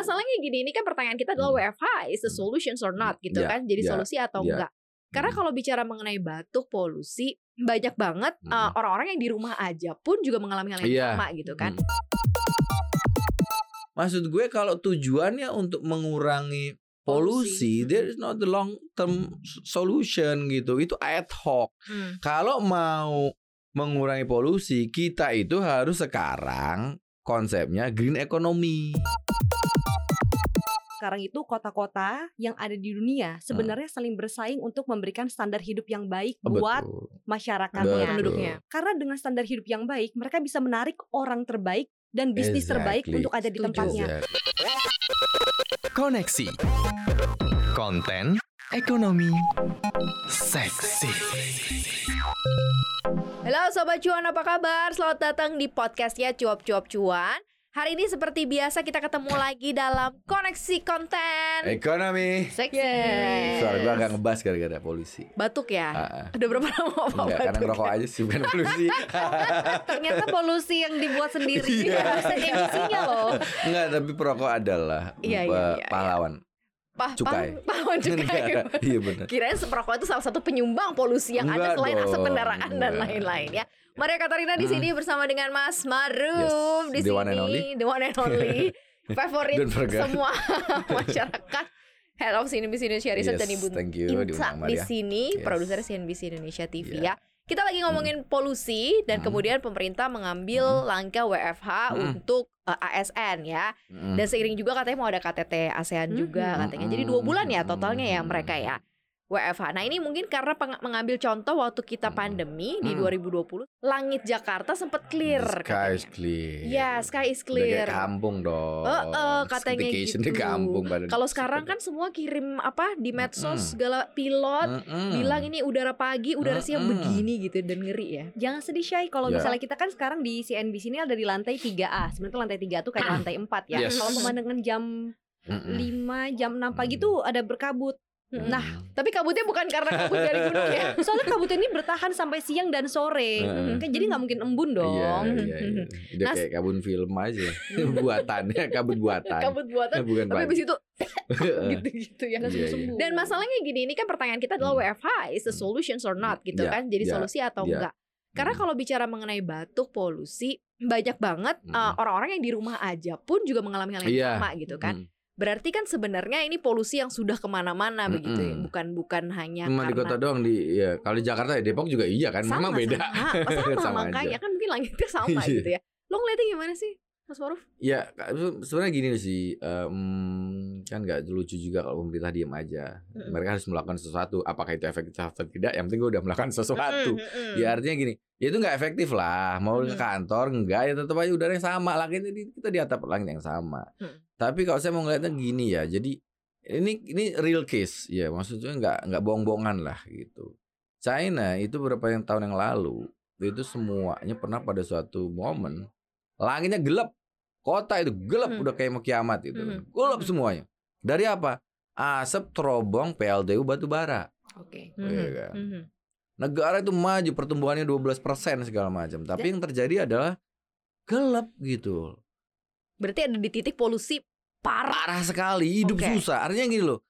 masalahnya gini, ini kan pertanyaan kita adalah Hmm. WFH is the solution or not gitu Ya, kan? Jadi ya, solusi atau ya. enggak? Karena Hmm. kalau bicara mengenai batuk, polusi, banyak banget Hmm. uh, orang-orang yang di rumah aja pun juga mengalami hal yang Iya. sama gitu kan? Hmm. Maksud gue kalau tujuannya untuk mengurangi polusi, Polusi. there is not the long term solution gitu. Itu ad hoc. Hmm. Kalau mau mengurangi polusi, kita itu harus sekarang konsepnya green economy. Sekarang itu kota-kota yang ada di dunia sebenarnya saling bersaing untuk memberikan standar hidup yang baik buat Betul. masyarakatnya. Betul. penduduknya. Karena dengan standar hidup yang baik, mereka bisa menarik orang terbaik dan bisnis terbaik Exactly. untuk ada di Setuju. tempatnya. Koneksi Konten Ekonomi Seksi Halo Sobat Cuan, apa kabar? Selamat datang di podcastnya Cuap Cuap Cuan. Hari ini seperti biasa kita ketemu lagi dalam koneksi konten. Ekonomi. Seksi. Suara gue agak ngebas gara-gara polusi. Batuk ya? Ah. Udah berapa lama Bapak Enggak, karena batuk? ngerokok aja sih bukan polusi. Ternyata polusi yang dibuat sendiri Iya. bisa emisinya loh. Enggak, tapi perokok adalah Iya, iya, eh, iya, pahlawan. Pah, Cukai. pah- pahlawan cukai. Iya benar. Kirain perokok itu salah satu penyumbang polusi yang ada Enggak selain asap kendaraan dan lain-lain ya. Maria Katarina di Hmm. sini bersama dengan Mas Maruf Yes, di the sini, one and only. the one and only, favorit semua masyarakat. Head of CNBC Indonesia Research Yes, dan Ibu thank you, diundang di sini, Yes. produser CNBC Indonesia TV Yeah. ya. Kita lagi ngomongin polusi dan Hmm. kemudian pemerintah mengambil Hmm. langkah WFH Hmm. untuk uh, ASN ya. Mm. Dan seiring juga katanya mau ada KTT ASEAN juga Hmm. katanya. Jadi dua bulan ya Hmm. totalnya ya mereka ya. WFH. Nah ini mungkin karena mengambil contoh waktu kita Hmm. pandemi di Hmm. 2020, langit Jakarta sempat clear. Sky is katanya. clear. Ya, sky is Udah kayak clear. kampung dong. Eh, eh, katanya Staycation gitu. di kampung Kalau sekarang kan semua kirim apa di medsos Mm-mm. segala pilot Mm-mm. bilang ini udara pagi, udara siang Mm-mm. begini gitu dan ngeri ya. Jangan sedih Syai kalau Ya. misalnya kita kan sekarang di CNBC ini ada di lantai 3A. Sebenarnya lantai 3 tuh kayak lantai 4 ya. Yes. Kalau pemandangan jam Mm-mm. 5, jam 6 pagi Mm. tuh ada berkabut. Nah, Tapi kabutnya bukan karena kabut dari gunung ya. soalnya kabut ini bertahan sampai siang dan sore. Heeh. Kan jadi nggak mungkin embun dong. Iya, iya, iya. Udah Nas- kayak kabun film aja. Buatannya kabut buatan. kabut buatan. Bukan Tapi habis itu gitu-gitu ya. Iya, sembuh-sembuh. Dan masalahnya gini, ini kan pertanyaan kita adalah Hmm. WFH is the solution or not gitu Ya, kan? Jadi ya, solusi atau ya. enggak? Karena Hmm. kalau bicara mengenai batuk, polusi, banyak banget uh, Hmm. orang-orang yang di rumah aja pun juga mengalami hal yang Iya. sama gitu kan? Mm. Berarti kan sebenarnya ini polusi yang sudah ke mana-mana begitu ya, bukan bukan hanya Cuma di karena kota doang di ya kalau di Jakarta ya Depok juga iya kan. sama, Memang beda. Sama, sama, Sama makanya aja. kan mungkin langitnya sama Iya. gitu ya. Lo ngeliatnya gimana sih, Mas Maruf? Ya sebenarnya gini sih em, kan nggak lucu juga kalau pemerintah diam aja. Mm-mm. Mereka harus melakukan sesuatu. Apakah itu efektif atau tidak? Yang penting gue udah melakukan sesuatu. Mm-mm, Ya artinya gini, ya itu nggak efektif lah. Mau ke Mm-mm. kantor enggak ya tetap aja udara yang sama. Ini kita di atap langit yang sama. Mm. Tapi kalau saya mau ngeliatnya gini ya, jadi ini ini real case ya, maksudnya nggak nggak bohong-bohongan lah gitu. China itu beberapa yang tahun yang lalu itu semuanya pernah pada suatu momen langitnya gelap, kota itu gelap Hmm. udah kayak mau kiamat gitu, Hmm. gelap Hmm. semuanya. Dari apa? Asap terobong PLTU batu bara. Oke. Iya Mhm, kan? mhm. Negara itu maju pertumbuhannya 12% segala macam. Tapi yang terjadi adalah gelap gitu. Berarti ada di titik polusi parah. Parah sekali, hidup Oke. susah. Artinya gini loh.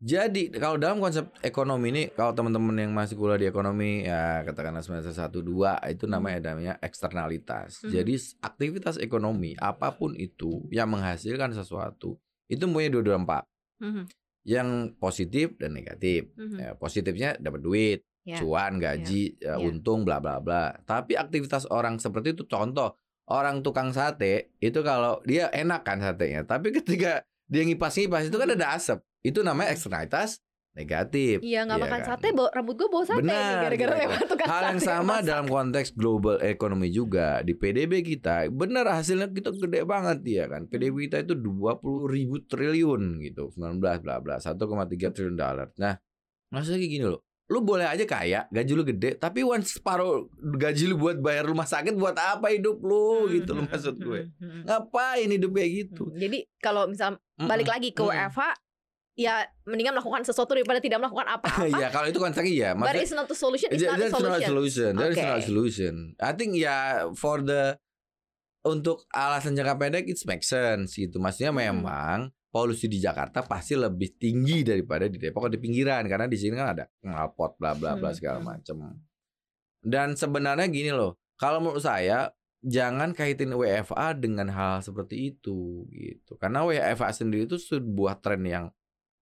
Jadi kalau dalam konsep ekonomi ini kalau teman-teman yang masih kuliah di ekonomi ya katakanlah semester 1 2 itu namanya namanya eksternalitas. Mhm. Jadi aktivitas ekonomi apa pun itu yang menghasilkan sesuatu itu punya dua dampak. Mhm, Yang positif dan negatif. mhm. Ya, positifnya dapat duit, Ya. cuan, gaji, ya, Ya. untung, bla bla bla. Tapi aktivitas orang seperti itu, contoh orang tukang sate itu kalau dia enak kan satenya, tapi ketika dia ngipas-ngipas itu kan ada asap. Itu namanya eksternalitas negatif. Iya nggak Iya makan kan? sate, rambut gue bau sate Benar, gara-gara lewat tukang Hal yang sate sama masak. dalam konteks global economy juga di PDB kita, benar hasilnya kita gede banget ya kan. PDB kita itu 20 ribu triliun gitu, 19 bla bla, 1,3 triliun dolar. Nah, maksudnya kayak gini loh. Lu boleh aja kaya, gaji lu gede, tapi once separuh gaji lu buat bayar rumah sakit buat apa hidup lu Hmm, gitu loh hmm, maksud hmm, gue. hmm, hmm. Ngapain hidup kayak gitu? Hmm, Jadi kalau misal balik lagi ke. WFH, ya mendingan melakukan sesuatu daripada tidak melakukan apa-apa. ya kalau itu konteksnya iya, But maksudnya it's not the solution, it's not That's not a solution. solution. That is not a Okay. solution. I think ya for the untuk alasan jangka pendek it makes sense gitu. Maksudnya Hmm. memang polusi di Jakarta pasti lebih tinggi daripada di Depok atau di pinggiran karena di sini kan ada knalpot bla bla bla Hmm, segala hmm. macem. Dan sebenarnya gini loh, kalau menurut saya jangan kaitin WFA dengan hal seperti itu gitu. Karena WFA sendiri itu sebuah tren yang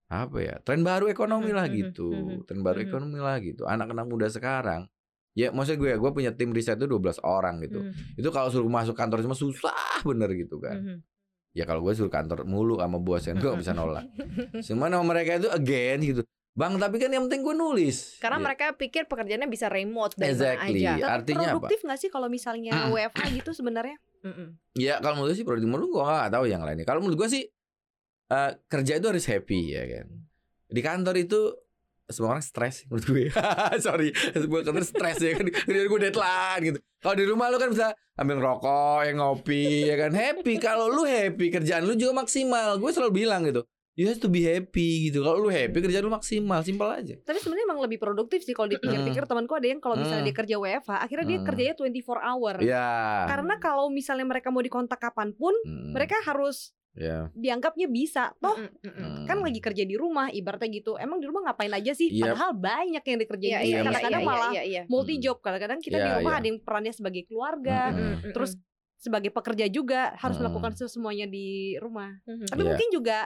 apa ya? Tren baru ekonomi Mhm, lah mhm, gitu. mhm, Tren baru ekonomi lah gitu. Anak-anak muda sekarang Ya maksudnya gue gue punya tim riset itu 12 orang gitu. Hmm, Itu kalau suruh masuk kantor cuma susah bener gitu kan. hmm. Ya kalau gue suruh kantor mulu sama bos kan gue bisa nolak. Cuman sama mereka itu again gitu. Bang tapi kan yang penting gue nulis. Karena Ya, mereka pikir pekerjaannya bisa remote dari Exactly. mana aja. Tapi Artinya apa? produktif nggak sih kalau misalnya Mm. WFH gitu sebenarnya? Mm-mm. Ya kalau menurut sih produktif menurut gue gak tahu yang lainnya. Kalau menurut gue sih eh, kerja itu harus happy ya kan. Di kantor itu semua orang stres menurut gue. Sorry, semua kantor stres ya kan. Kerjaan gue deadline gitu. Kalau di rumah lu kan bisa ambil rokok, yang ngopi ya kan happy. Kalau lu happy kerjaan lu juga maksimal. Gue selalu bilang gitu. You have to be happy gitu. Kalau lu happy kerjaan lu maksimal, simpel aja. Tapi sebenarnya emang lebih produktif sih kalau dipikir-pikir temanku ada yang kalau misalnya Mm. dia kerja WFH, akhirnya dia Mm. kerjanya 24 hour. Ya. Karena kalau misalnya mereka mau dikontak kapan pun, Hmm, mereka harus ya. dianggapnya bisa. Toh Mm-mm, mm-mm. kan Hmm. lagi kerja di rumah, ibaratnya gitu. Emang di rumah ngapain aja sih? Yep. Padahal banyak yang dikerjain. Iya, Bisa. iya, iya, Kadang-kadang iya, malah iya, iya. multi Hmm. job. Kadang-kadang kita di Iya, rumah iya. ada yang perannya sebagai keluarga, Mm-mm. Mm-mm, terus sebagai pekerja juga harus Mm. melakukan semuanya di rumah. mm-mm. Tapi Iya. mungkin juga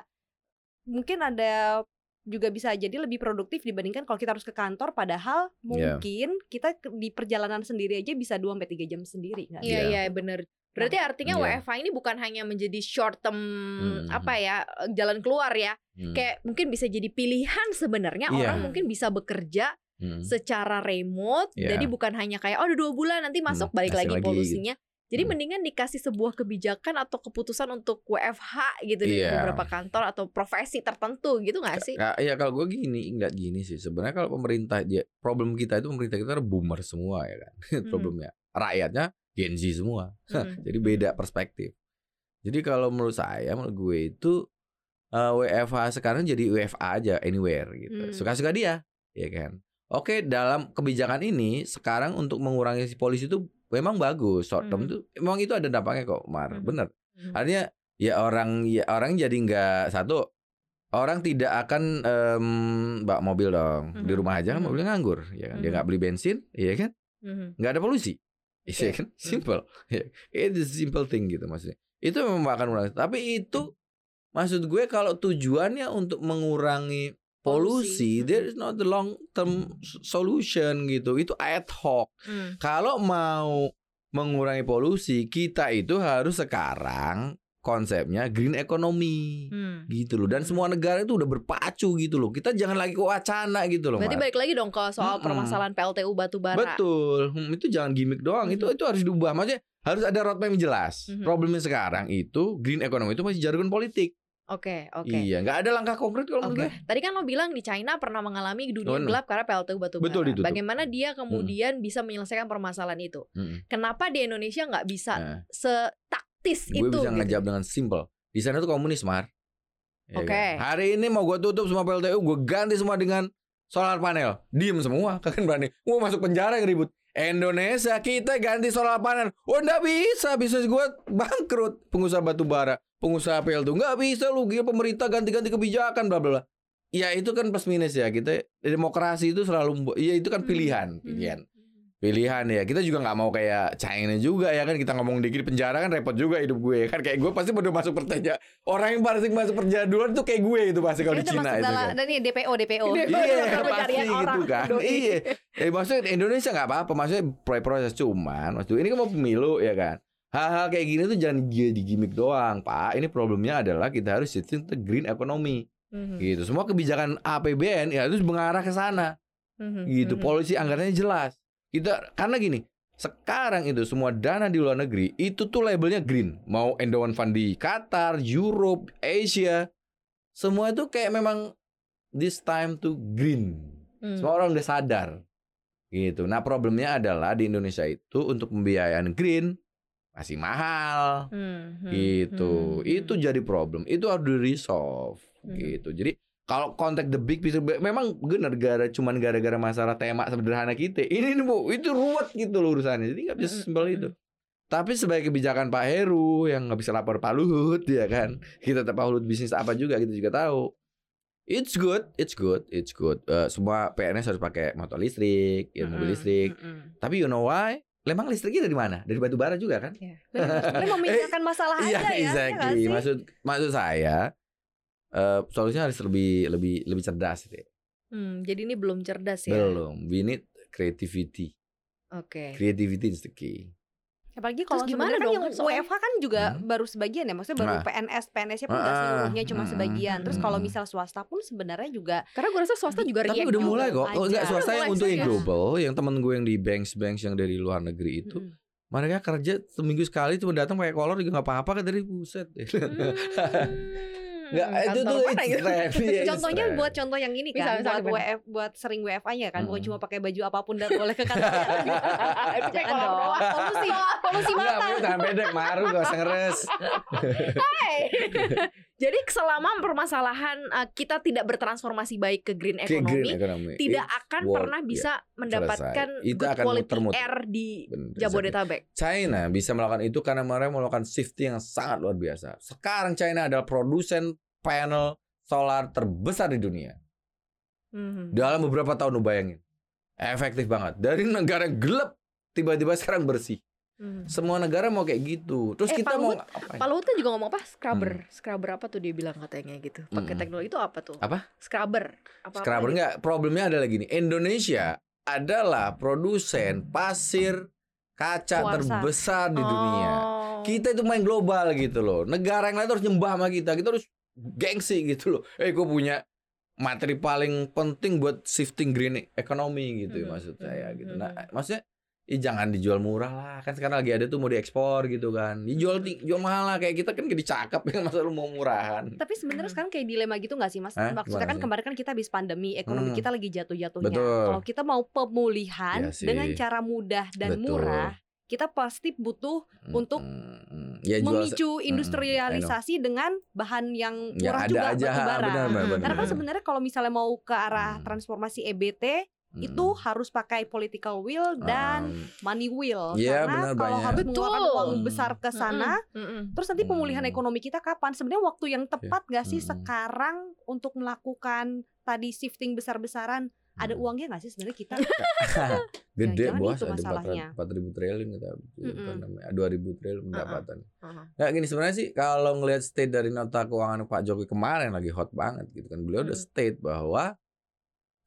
mungkin ada juga bisa jadi lebih produktif dibandingkan kalau kita harus ke kantor padahal Iya. mungkin kita ke- di perjalanan sendiri aja bisa 2 sampai 3 jam sendiri? Iya Iya. iya benar. Berarti artinya Iya. WFH ini bukan hanya menjadi short term Hmm. apa ya jalan keluar ya. Hmm. Kayak mungkin bisa jadi pilihan sebenarnya Iya. orang mungkin bisa bekerja Hmm. secara remote. Iya. Jadi bukan hanya kayak oh udah dua bulan nanti masuk Hmm, balik kasih lagi lagi, polusinya. Jadi Hmm. mendingan dikasih sebuah kebijakan atau keputusan untuk WFH gitu di Iya. beberapa kantor atau profesi tertentu gitu nggak sih? Ka- ya kalau gue gini nggak gini sih sebenarnya kalau pemerintah dia problem kita itu pemerintah kita boomer semua ya kan problemnya rakyatnya Gen Z semua Hmm. jadi beda perspektif jadi kalau menurut saya menurut gue itu eh, WFH sekarang jadi WFA aja anywhere gitu Hmm. suka-suka dia ya kan oke dalam kebijakan ini sekarang untuk mengurangi si polisi itu memang bagus short term Hmm. itu memang itu ada dampaknya kok Mar Hmm. bener Hmm. Artinya ya orang ya orang jadi nggak satu orang tidak akan em, bawa mobil dong di Mhm. rumah aja kan Mhm. mobilnya nganggur ya kan dia Mhm. nggak beli bensin ya kan Mhm. nggak ada polusi Oke. Iya kan? simple. Ya, itu simple thing gitu maksudnya. Itu memang akan mengurangi tapi itu maksud gue kalau tujuannya untuk mengurangi polusi, Polusi. there is not the long term solution gitu. Itu ad hoc. Hmm. kalau mau mengurangi polusi, kita itu harus sekarang konsepnya green economy. Hmm. Gitu loh. Dan Hmm. semua negara itu udah berpacu gitu loh. Kita jangan lagi ke wacana gitu loh, Berarti Mar. balik lagi dong ke soal Mm-mm. permasalahan PLTU batubara. Betul. Hmm, itu jangan gimmick doang. Itu Mhm. itu harus diubah. Maksudnya harus ada roadmap yang jelas. Mhm. Problemnya sekarang itu green economy itu masih jargon politik. Oke, oke. Iya, nggak ada langkah konkret kalau menurut gue. Tadi kan lo bilang di China pernah mengalami dunia gelap karena PLTU batubara. Betul, ditutup. Bagaimana dia kemudian bisa menyelesaikan permasalahan itu? Mm-mm. Kenapa di Indonesia nggak bisa Nah. Setaktis gue itu? bisa gitu? ngejawab dengan simple. Di sana tuh komunis, Mar. Ya Oke. kan? Hari ini mau gue tutup semua PLTU, gue ganti semua dengan solar panel. Diem semua, kalian berani. Mau masuk penjara yang ribut. Indonesia kita ganti solar panel. Oh enggak bisa, bisnis gue bangkrut. Pengusaha batu bara, pengusaha PLTU nggak bisa lu gila pemerintah ganti-ganti kebijakan bla bla bla. Ya itu kan plus minus ya kita demokrasi itu selalu ya itu kan Hmm. pilihan, pilihan pilihan ya. Kita juga nggak mau kayak China juga ya kan. Kita ngomong dikit di penjara kan repot juga hidup gue kan. Kayak gue pasti udah masuk pertanyaan. Orang yang pasti masuk penjara duluan tuh kayak gue itu pasti kalau di Cina termasuk itu kan. dan ini DPO DPO. Iya pasti gitu kan. Iya. Eh, maksudnya Indonesia nggak apa-apa. Maksudnya pro- proses cuman maksud ini kan mau pemilu ya kan. Hal-hal kayak gini tuh jangan jadi gimmick doang pak. Ini problemnya adalah kita harus to green economy. Mhm. gitu. Semua kebijakan APBN ya harus mengarah ke sana. Mhm. gitu. Mhm. polisi anggarannya jelas kita karena gini sekarang itu semua dana di luar negeri itu tuh labelnya green. Mau endowment fund di Qatar, Europe, Asia semua itu kayak memang this time to green. Hmm. semua orang udah sadar. Gitu. Nah problemnya adalah di Indonesia itu untuk pembiayaan green masih mahal. Hmm, hmm, gitu. hmm, itu jadi problem. Itu harus di resolve. Hmm. gitu. Jadi kalau konteks the big picture memang benar gara cuman gara-gara masalah tema sederhana kita ini nih bu itu ruwet gitu loh urusannya jadi nggak bisa Hmm, simpel hmm, itu Tapi sebagai kebijakan Pak Heru yang nggak bisa lapor Pak Luhut ya kan, kita tahu Pak Luhut bisnis apa juga kita juga tahu. It's good, it's good, it's good. Eh, semua PNS harus pakai motor listrik, ya mobil listrik. mm-mm. Tapi you know why? Lemang listriknya dari mana? Dari batu bara juga kan? Sebenarnya memikirkan masalah Iya, aja ya. ya nggak exactly. Maksud maksud saya eh solusinya harus lebih lebih lebih cerdas gitu ya. Hmm, jadi ini belum cerdas ya. Belum. We need creativity. Oke. Creativity is the key. Apalagi Terus kalau gimana sebenarnya kan dong? yang Kan soalnya- WFH kan juga Hmm. baru sebagian ya, maksudnya baru Nah. PNS, PNS-nya pun nggak Ah, seluruhnya cuma hmm, sebagian. Terus kalau hmm. misal swasta pun sebenarnya juga Karena gue rasa swasta juga Tapi udah mulai kok. Oh, enggak swasta yang untuk yang global, yang temen gue yang di banks-banks yang dari luar negeri itu, Mm-mm. mereka kerja seminggu sekali cuma datang pakai kolor juga nggak apa-apa kan dari buset. Hmm, Enggak, itu kantor tuh mana gitu? trend. Iya, Contohnya trend. buat contoh yang ini kan, misal buat gimana? WF, buat sering WFA-nya kan, bukan Hmm. cuma pakai baju apa pun dan boleh ke kantor. Itu Jangan dong. Polusi, polusi Enggak, mata. tangan pendek maru gak usah ngeres. Hai. Jadi selama permasalahan uh, kita tidak bertransformasi baik ke green Ke green economy, economy. tidak It's akan work, pernah bisa mendapatkan Itu good akan quality muter-muter. air di bener. Jabodetabek. China bisa melakukan itu karena mereka melakukan shifting yang sangat luar biasa. Sekarang China adalah produsen panel solar terbesar di dunia. Mhm. Dalam beberapa tahun lu bayangin. Efektif banget. Dari negara gelap tiba-tiba sekarang bersih. Mhm. Semua negara mau kayak gitu. Terus Eh, kita Pak mau ngapain? Pak Luhut tuh juga ngomong apa? Scrubber. Scrubber apa tuh dia bilang katanya gitu. Pakai Mm-mm. teknologi itu apa tuh? Apa? Scrubber. Apa Scrubber enggak, problemnya adalah gini. Indonesia adalah produsen pasir kaca Kuarsa. terbesar di dunia. Oh. Kita itu main global gitu loh. Negara yang lain harus nyembah sama kita. Kita harus gengsi gitu loh. Eh, gue punya materi paling penting buat shifting green economy gitu Mhm, maksud saya mhm, gitu. Nah, maksudnya Ih, jangan dijual murah lah kan sekarang lagi ada tuh mau diekspor gitu kan dijual jual mahal lah kayak kita kan jadi cakep ya masa lu mau murahan Tapi sebenarnya Hmm. sekarang kayak dilema gitu gak sih mas? Hah? Maksudnya kan sih? kemarin kan kita habis pandemi, ekonomi Hmm. kita lagi jatuh-jatuhnya. Kalau kita mau pemulihan sih. dengan cara mudah dan Betul. murah, kita pasti butuh untuk Mm, mm. ya jual memicu industrialisasi dengan bahan yang ya murah ada juga aja batu bara. benar benar Hmm. benar Karena kan benar. sebenarnya kalau misalnya mau ke arah Hmm. transformasi EBT Mm. itu harus pakai political will dan Um, money will. Iya, Karena benar, kalau banyak. harus mengeluarkan uang besar ke sana, Mm-mm. terus nanti pemulihan Hmm. ekonomi kita kapan? Sebenarnya waktu yang tepat gak sih Hmm. sekarang untuk melakukan tadi shifting besar-besaran? Ada Hmm. uangnya gak sih sebenarnya kita? gede Jangan-jangan bos ada masalahnya. empat ribu triliun kita Mm-mm. dua ribu triliun pendapatan Uh-huh. Nggak gini sebenarnya sih kalau ngelihat state dari nota keuangan Pak Jokowi kemarin lagi hot banget gitu kan beliau udah state bahwa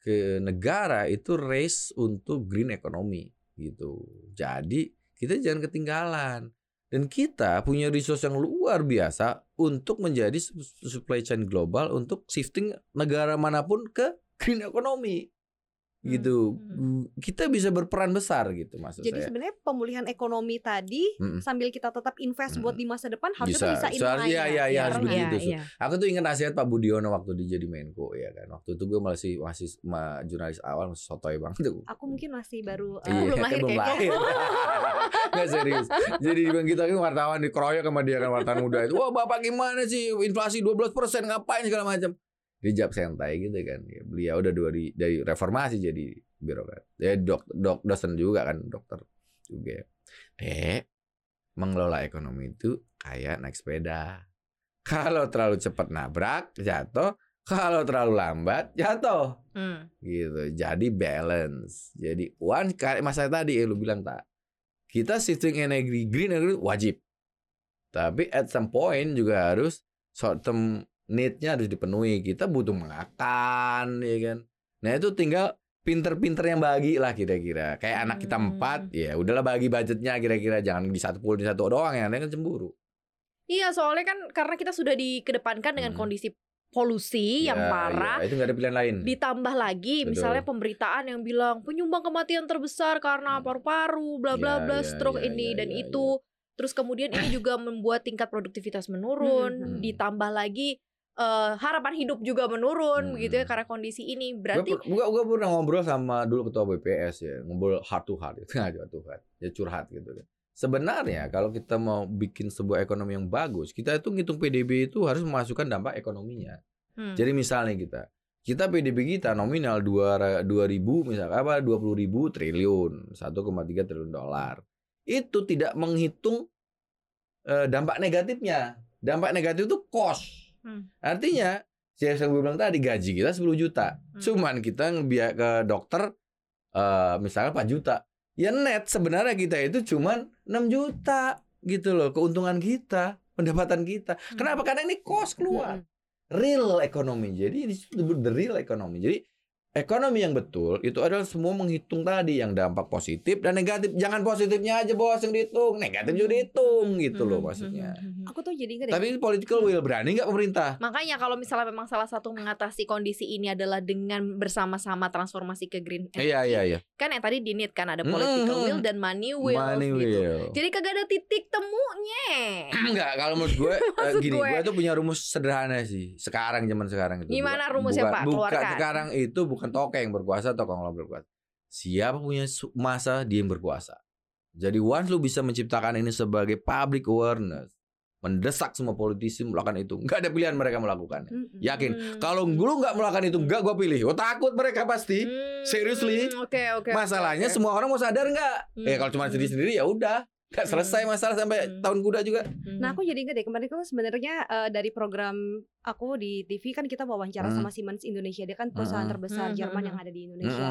ke negara itu race untuk green economy gitu. Jadi kita jangan ketinggalan. Dan kita punya resource yang luar biasa untuk menjadi su- supply chain global untuk shifting negara mana pun ke green economy gitu Hmm. kita bisa berperan besar gitu maksud Jadi saya sebenarnya pemulihan ekonomi tadi Mm-mm. sambil kita tetap invest Mm-mm. buat di masa depan harusnya Bisa. bisa inline iya, iya, iya, harus Karena- begitu, iya. Aku tuh ingat nasihat Pak Budiono waktu dia jadi Menko ya kan. Waktu itu gue masih masih ma, jurnalis awal masih sotoy banget tuh. Aku mungkin masih baru Iya, eh, belum kan lahir belum kayaknya. lahir. Nggak serius. Jadi di Bang kita kan wartawan dikeroyok sama dia kan wartawan muda itu. Wah bapak gimana sih inflasi 12% ngapain segala macam. Dia jawab santai gitu kan. Ya, beliau udah dari dari reformasi jadi birokrat. Ya dok, dok dosen juga kan dokter juga. Dek, mengelola ekonomi itu kayak naik sepeda. Kalau terlalu cepat nabrak, jatuh. Kalau terlalu lambat, jatuh Hmm. gitu jadi balance jadi one masa tadi eh, lu bilang tak kita shifting energi green energy wajib tapi at some point juga harus short term need-nya harus dipenuhi kita butuh makan ya kan nah itu tinggal pinter-pinter yang bagi lah kira-kira kayak anak kita Hmm. empat ya udahlah bagi budgetnya kira-kira jangan di satu puluh di satu doang yang lain kan cemburu Iya, soalnya kan karena kita sudah dikedepankan dengan Hmm. kondisi polusi yang Ya, parah. ya, itu nggak ada pilihan lain Ditambah lagi Betul. misalnya pemberitaan yang bilang penyumbang kematian terbesar karena Hmm. paru-paru, bla bla Ya, bla, ya, stroke ya, ini ya, dan ya, itu. Terus kemudian ini juga membuat tingkat produktivitas menurun, Hmm. ditambah lagi eh, harapan hidup juga menurun Hmm. gitu ya karena kondisi ini. Berarti gua, gua pernah ngobrol sama dulu ketua BPS ya, ngobrol heart to heart itu nggak heart to heart, ya curhat gitu kan. Sebenarnya kalau kita mau bikin sebuah ekonomi yang bagus, kita itu ngitung PDB itu harus memasukkan dampak ekonominya. Hmm. Jadi misalnya kita, kita PDB kita nominal dua dua ribu misalnya apa dua puluh ribu triliun, 1,3 triliun dolar. itu tidak menghitung eh, dampak negatifnya. Dampak negatif itu cost. Hmm. Artinya, saya yang gue bilang tadi gaji kita 10 juta. Hmm. Cuman kita ngebiak ke dokter eh misalnya 4 juta. Ya net sebenarnya kita itu cuman 6 juta gitu loh keuntungan kita, pendapatan kita. Hmm. Kenapa? Karena ini cost keluar. Mm-mm. Real economy. Jadi ini disebut the real economy. Jadi ekonomi yang betul itu adalah semua menghitung tadi yang dampak positif dan negatif. Jangan positifnya aja bos yang dihitung, negatif juga dihitung gitu loh Hmm, maksudnya. hmm, hmm, hmm. Aku tuh jadi ingat. Tapi ini political will berani nggak pemerintah? Makanya kalau misalnya memang salah satu mengatasi kondisi ini adalah dengan bersama-sama transformasi ke green energy, Iya iya iya. kan yang tadi dinit kan ada political hmm. will dan money will Money gitu. will. Jadi kagak ada titik temunya. Enggak, kalau menurut gue eh, Maksud gini, gue. gue tuh punya rumus sederhana sih. Sekarang zaman sekarang itu. Gimana rumusnya, bukan- Pak? bukan- sekarang itu bukan toke yang berkuasa atau konglomerat berkuasa. Siapa punya masa dia yang berkuasa. Jadi once lu bisa menciptakan ini sebagai public awareness, mendesak semua politisi melakukan itu, nggak ada pilihan mereka melakukannya. Yakin? Kalau lu nggak melakukan itu, nggak gue pilih. Oh takut mereka pasti. Hmm, seriously? Oke oke. Masalahnya oke. semua orang mau sadar nggak? Hmm. Eh kalau cuma sendiri-sendiri ya udah, nggak selesai Hmm. masalah sampai Hmm. tahun kuda juga. Hmm. Nah aku jadi ingat deh kemarin kan sebenarnya eh, dari program aku di TV kan kita wawancara Hmm. sama Siemens Indonesia dia kan perusahaan Hmm. terbesar Hmm, Jerman hmm, yang ada di Indonesia.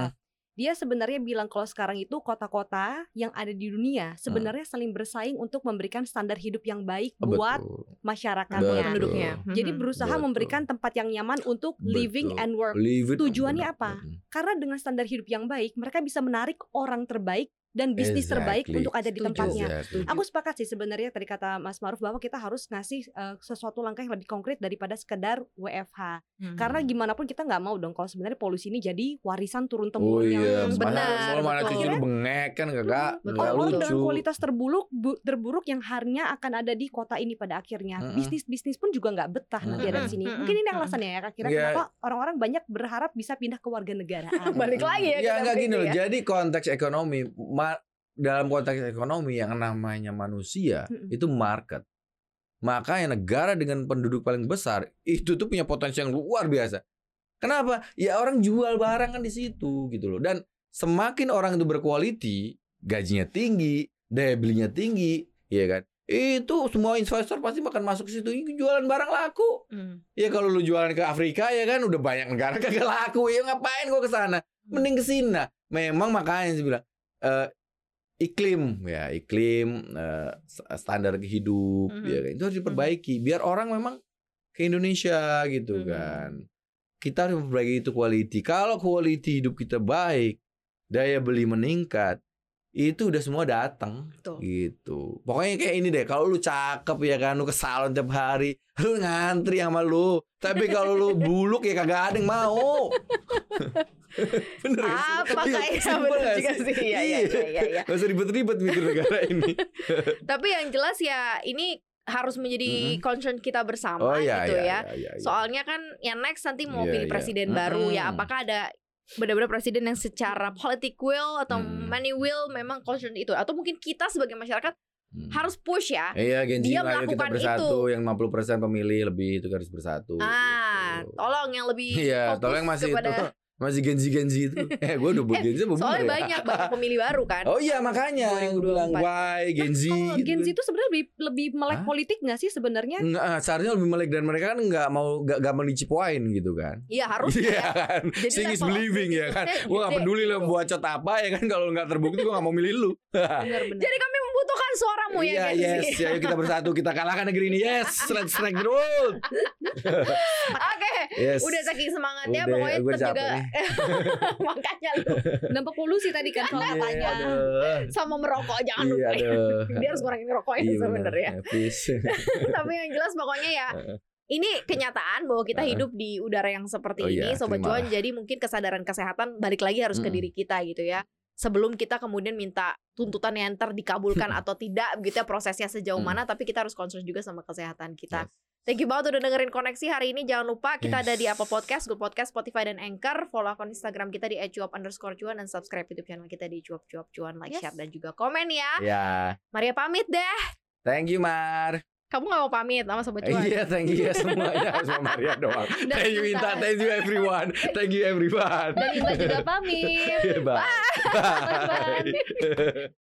Dia sebenarnya bilang kalau sekarang itu kota-kota yang ada di dunia sebenarnya saling bersaing untuk memberikan standar hidup yang baik buat Betul. masyarakatnya. Betul. penduduknya. Jadi Hmm. berusaha Betul. memberikan tempat yang nyaman untuk living Betul. and work. Tujuannya apa? betul. Karena dengan standar hidup yang baik, mereka bisa menarik orang terbaik dan bisnis terbaik Exactly. untuk ada di tempatnya. Exactly. Aku sepakat sih sebenarnya tadi kata Mas Maruf bahwa kita harus ngasih eh, sesuatu langkah yang lebih konkret daripada sekedar WFH. Hmm. Karena gimana pun kita nggak mau dong kalau sebenarnya polusi ini jadi warisan turun Oh temurun iya, yang benar, mana cucu lu bengek kan Orang lucu. dengan kualitas terburuk bu- terburuk yang harinya akan ada di kota ini pada akhirnya. Bisnis-bisnis pun juga nggak betah nanti ada di sini. Mungkin ini alasannya ya kira Iya. kenapa orang-orang banyak berharap bisa pindah ke warga negaraan. Balik lagi ya Ya nggak gini loh. ya. Jadi konteks ekonomi, ma- dalam konteks ekonomi yang namanya manusia Mm-mm. itu market. Makanya negara dengan penduduk paling besar itu tuh punya potensi yang luar biasa. Kenapa? Ya orang jual barang kan di situ gitu loh. Dan semakin orang itu berkualiti, gajinya tinggi, daya belinya tinggi, ya kan? Itu semua investor pasti akan masuk ke situ jualan barang laku. Hmm. Ya kalau lu jualan ke Afrika ya kan udah banyak negara kagak laku. Ya ngapain gua ke sana? Mending ke sini. Nah, Memang makanya saya bilang eh, iklim ya, iklim eh, standar hidup Mhm. ya kan itu harus diperbaiki biar orang memang ke Indonesia gitu Mhm. kan. Kita harus memperbaiki itu quality. Kalau quality hidup kita baik, daya beli meningkat, itu udah semua datang gitu. Pokoknya kayak ini deh, kalau lu cakep ya kan, lu ke salon tiap hari, lu ngantri sama lu. Tapi kalau lu buluk ya kagak ada yang mau. Bener gak sih? Apa Iya, kayak simpel bener juga sih. Iya iya iya iya. iya. Gak usah ribet-ribet mikir negara ini. Tapi yang jelas ya ini harus menjadi Mm-mm. concern kita bersama Oh iya, gitu iya, ya. iya, iya, iya. Soalnya kan yang next nanti mau Iya, pilih iya. presiden baru ya. Apakah ada benar-benar presiden yang secara politik will atau Hmm. money will memang concern itu atau mungkin kita sebagai masyarakat Hmm. harus push ya. Iya, Genji Dia ayo kita melakukan bersatu yang 50% pemilih lebih itu harus bersatu. Ah, gitu. tolong yang lebih Iya, fokus tolong yang masih kepada itu masih genji-genji itu. Eh, gue udah buat genji apa soalnya ya? banyak banyak pemilih baru kan. Oh iya makanya yang gue bilang 2024. why genji. Kalau gitu Gen Z kan. itu sebenarnya lebih lebih melek Hah? politik nggak sih sebenarnya? Enggak, ah, seharusnya lebih melek dan mereka kan nggak mau nggak nggak melicipoin gitu kan. Iya harus Iya ya. kan. Jadi Seeing is believing ya kan. optimismnya Gue gak gede peduli lo gitu. buat cot apa ya kan kalau nggak terbukti gue nggak mau milih lu. Benar-benar. Jadi kami membutuhkan suaramu ya Iya Gen Z. yes, ayo kita bersatu kita kalahkan negeri ini yes, let's strike the world. Oke, Yes. udah saking semangatnya Udah, pokoknya gue tetap juga makanya lu Dampak polusi tadi kan soal Iya, katanya. aduh. sama merokok jangan Iya, lupa. aduh. Dia harus ngurangin rokoknya Iya, sebenarnya. Ya. Tapi yang jelas pokoknya ya ini kenyataan bahwa kita hidup di udara yang seperti Oh ini iya, sobat cuan jadi mungkin kesadaran kesehatan balik lagi harus ke diri kita gitu ya sebelum kita kemudian minta tuntutan yang ntar dikabulkan atau tidak begitu ya prosesnya sejauh Mm. mana tapi kita harus concern juga sama kesehatan kita Yes. Thank you banget udah dengerin koneksi hari ini. Jangan lupa kita ada di Yes. Apple Podcast, Google Podcast, Spotify, dan Anchor. Follow akun Instagram kita di @cuap underscore cuan dan subscribe YouTube channel kita di cuap cuap cuan. Like, Yes. share, dan juga komen ya. Ya, Maria pamit deh. thank you Mar. Kamu gak mau pamit sama sobat cuan? Iya, thank you ya semuanya sama Maria doang. Dan Thank you Inta, thank you everyone. Thank you everyone. Dan Iba juga pamit. Bye. Bye.